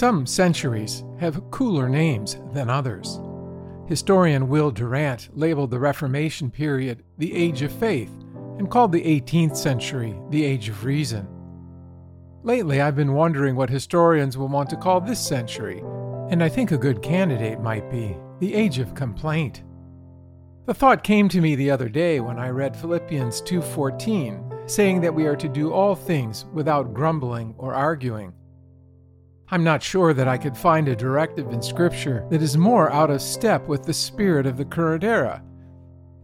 Some centuries have cooler names than others. Historian Will Durant labeled the Reformation period the Age of Faith and called the 18th century the Age of Reason. Lately, I've been wondering what historians will want to call this century, and I think a good candidate might be the Age of Complaint. The thought came to me the other day when I read Philippians 2:14, saying that we are to do all things without grumbling or arguing. I'm not sure that I could find a directive in Scripture that is more out of step with the spirit of the current era.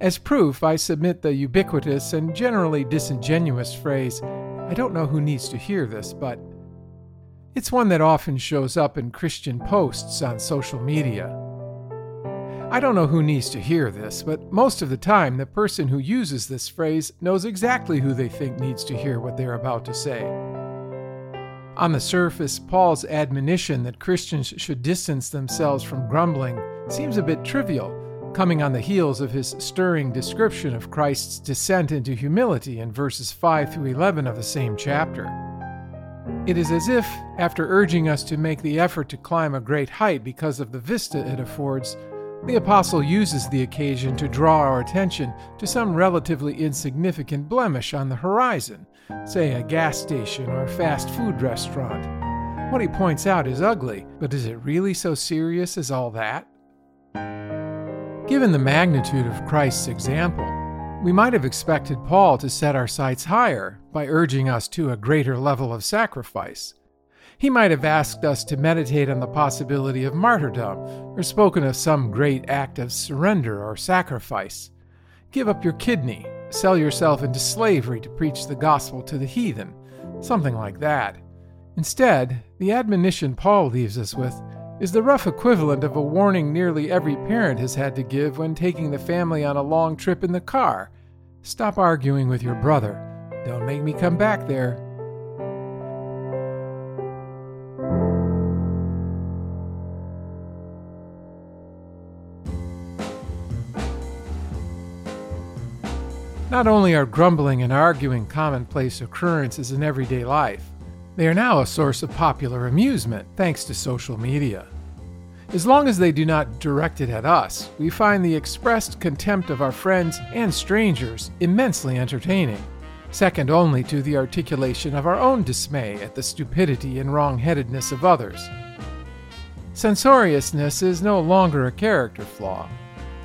As proof, I submit the ubiquitous and generally disingenuous phrase, I don't know who needs to hear this, but it's one that often shows up in Christian posts on social media. I don't know who needs to hear this, but most of the time, the person who uses this phrase knows exactly who they think needs to hear what they're about to say. On the surface, Paul's admonition that Christians should distance themselves from grumbling seems a bit trivial, coming on the heels of his stirring description of Christ's descent into humility in verses 5 through 11 of the same chapter. It is as if, after urging us to make the effort to climb a great height because of the vista it affords, the apostle uses the occasion to draw our attention to some relatively insignificant blemish on the horizon, say a gas station or a fast food restaurant. What he points out is ugly, but is it really so serious as all that? Given the magnitude of Christ's example, we might have expected Paul to set our sights higher by urging us to a greater level of sacrifice. He might have asked us to meditate on the possibility of martyrdom, or spoken of some great act of surrender or sacrifice. Give up your kidney, sell yourself into slavery to preach the gospel to the heathen, something like that. Instead, the admonition Paul leaves us with is the rough equivalent of a warning nearly every parent has had to give when taking the family on a long trip in the car. Stop arguing with your brother. Don't make me come back there. Not only are grumbling and arguing commonplace occurrences in everyday life, they are now a source of popular amusement thanks to social media. As long as they do not direct it at us, we find the expressed contempt of our friends and strangers immensely entertaining, second only to the articulation of our own dismay at the stupidity and wrong-headedness of others. Censoriousness is no longer a character flaw.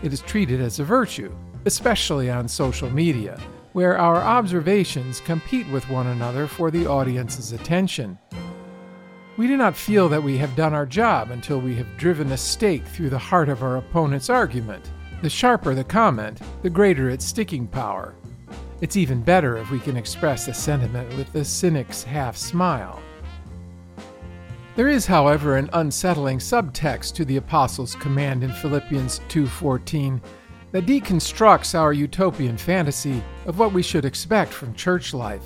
It is treated as a virtue, especially on social media, where our observations compete with one another for the audience's attention. We do not feel that we have done our job until we have driven a stake through the heart of our opponent's argument. The sharper the comment, the greater its sticking power. It's even better if we can express the sentiment with the cynic's half smile. There is, however, an unsettling subtext to the apostle's command in Philippians 2:14 that deconstructs our utopian fantasy of what we should expect from church life.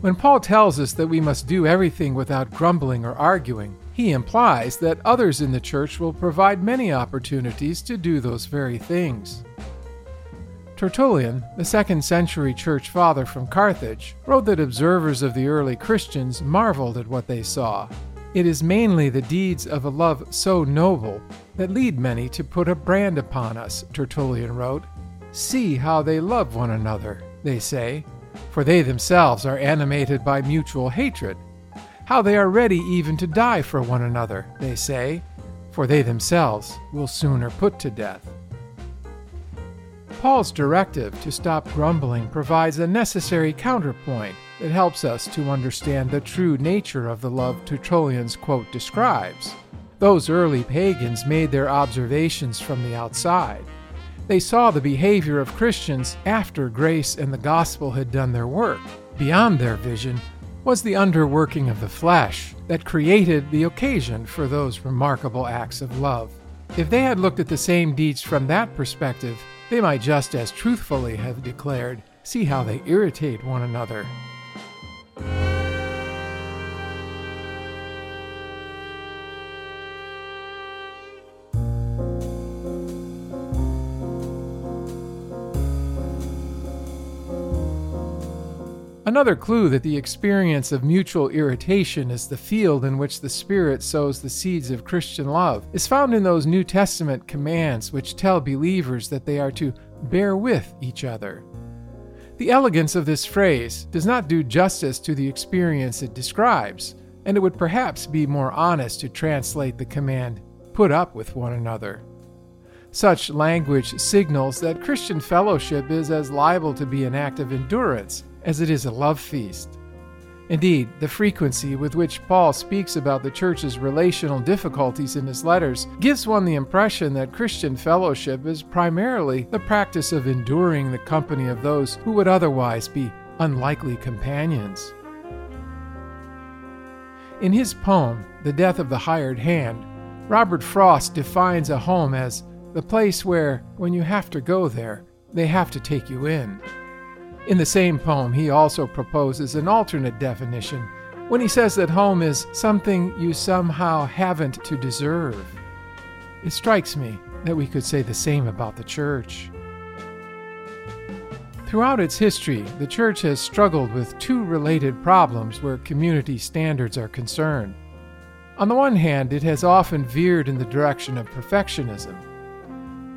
When Paul tells us that we must do everything without grumbling or arguing, he implies that others in the church will provide many opportunities to do those very things. Tertullian, the second century church father from Carthage, wrote that observers of the early Christians marveled at what they saw. It is mainly the deeds of a love so noble that lead many to put a brand upon us, Tertullian wrote. See how they love one another, they say, for they themselves are animated by mutual hatred. How they are ready even to die for one another, they say, for they themselves will sooner put to death. Paul's directive to stop grumbling provides a necessary counterpoint that helps us to understand the true nature of the love Tertullian's quote describes. Those early pagans made their observations from the outside. They saw the behavior of Christians after grace and the gospel had done their work. Beyond their vision was the underworking of the flesh that created the occasion for those remarkable acts of love. If they had looked at the same deeds from that perspective, they might just as truthfully have declared, See how they irritate one another. Another clue that the experience of mutual irritation is the field in which the Spirit sows the seeds of Christian love is found in those New Testament commands which tell believers that they are to bear with each other. The elegance of this phrase does not do justice to the experience it describes, and it would perhaps be more honest to translate the command, put up with one another. Such language signals that Christian fellowship is as liable to be an act of endurance as it is a love feast. Indeed, the frequency with which Paul speaks about the church's relational difficulties in his letters gives one the impression that Christian fellowship is primarily the practice of enduring the company of those who would otherwise be unlikely companions. In his poem, The Death of the Hired Hand, Robert Frost defines a home as the place where, when you have to go there, they have to take you in. In the same poem, he also proposes an alternate definition when he says that home is something you somehow haven't to deserve. It strikes me that we could say the same about the church. Throughout its history, the church has struggled with two related problems where community standards are concerned. On the one hand, it has often veered in the direction of perfectionism.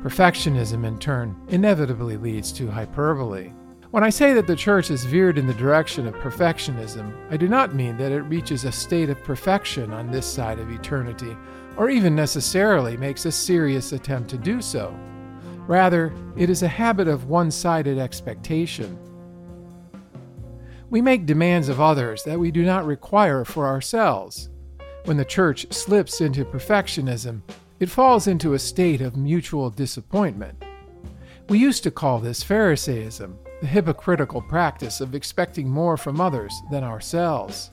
Perfectionism, in turn, inevitably leads to hyperbole. When I say that the church has veered in the direction of perfectionism, I do not mean that it reaches a state of perfection on this side of eternity, or even necessarily makes a serious attempt to do so. Rather, it is a habit of one sided expectation. We make demands of others that we do not require for ourselves. When the church slips into perfectionism, it falls into a state of mutual disappointment. We used to call this Pharisaism, the hypocritical practice of expecting more from others than ourselves.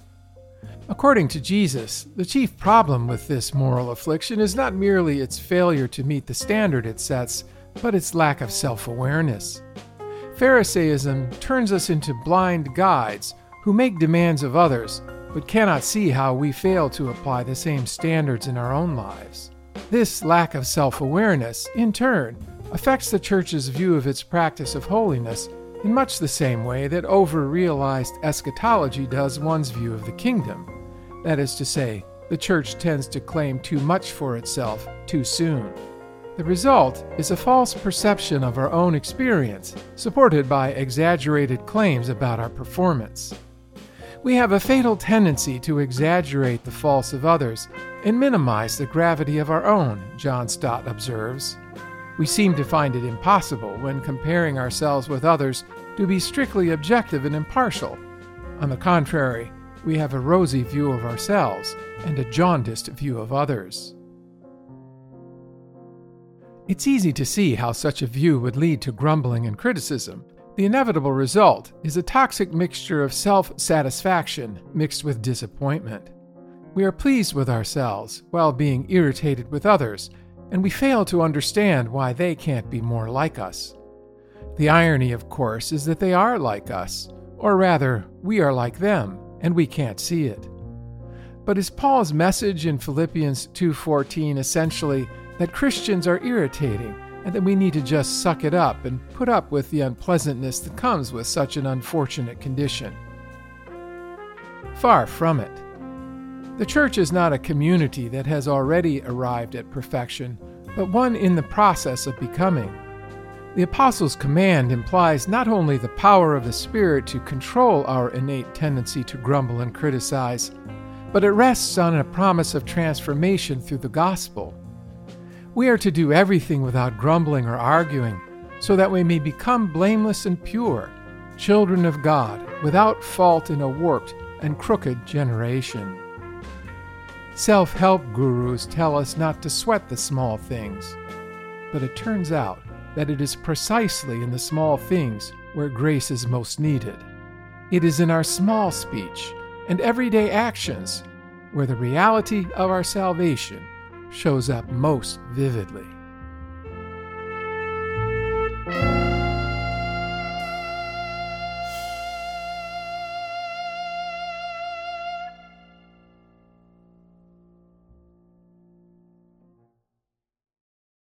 According to Jesus, the chief problem with this moral affliction is not merely its failure to meet the standard it sets, but its lack of self awareness. Pharisaism turns us into blind guides who make demands of others, but cannot see how we fail to apply the same standards in our own lives. This lack of self awareness, in turn, affects the church's view of its practice of holiness in much the same way that over realized eschatology does one's view of the kingdom. That is to say, the church tends to claim too much for itself too soon. The result is a false perception of our own experience, supported by exaggerated claims about our performance. We have a fatal tendency to exaggerate the faults of others and minimize the gravity of our own, John Stott observes. We seem to find it impossible, when comparing ourselves with others, to be strictly objective and impartial. On the contrary, we have a rosy view of ourselves and a jaundiced view of others. It's easy to see how such a view would lead to grumbling and criticism. The inevitable result is a toxic mixture of self satisfaction mixed with disappointment. We are pleased with ourselves while being irritated with others and we fail to understand why they can't be more like us. The irony, of course, is that they are like us, or rather, we are like them, and we can't see it. But is Paul's message in Philippians 2:14 essentially that Christians are irritating and that we need to just suck it up and put up with the unpleasantness that comes with such an unfortunate condition? Far from it. The church is not a community that has already arrived at perfection, but one in the process of becoming. The Apostles' command implies not only the power of the Spirit to control our innate tendency to grumble and criticize, but it rests on a promise of transformation through the gospel. We are to do everything without grumbling or arguing, so that we may become blameless and pure, children of God, without fault in a warped and crooked generation. Self help gurus tell us not to sweat the small things. But it turns out that it is precisely in the small things where grace is most needed. It is in our small speech and everyday actions where the reality of our salvation shows up most vividly.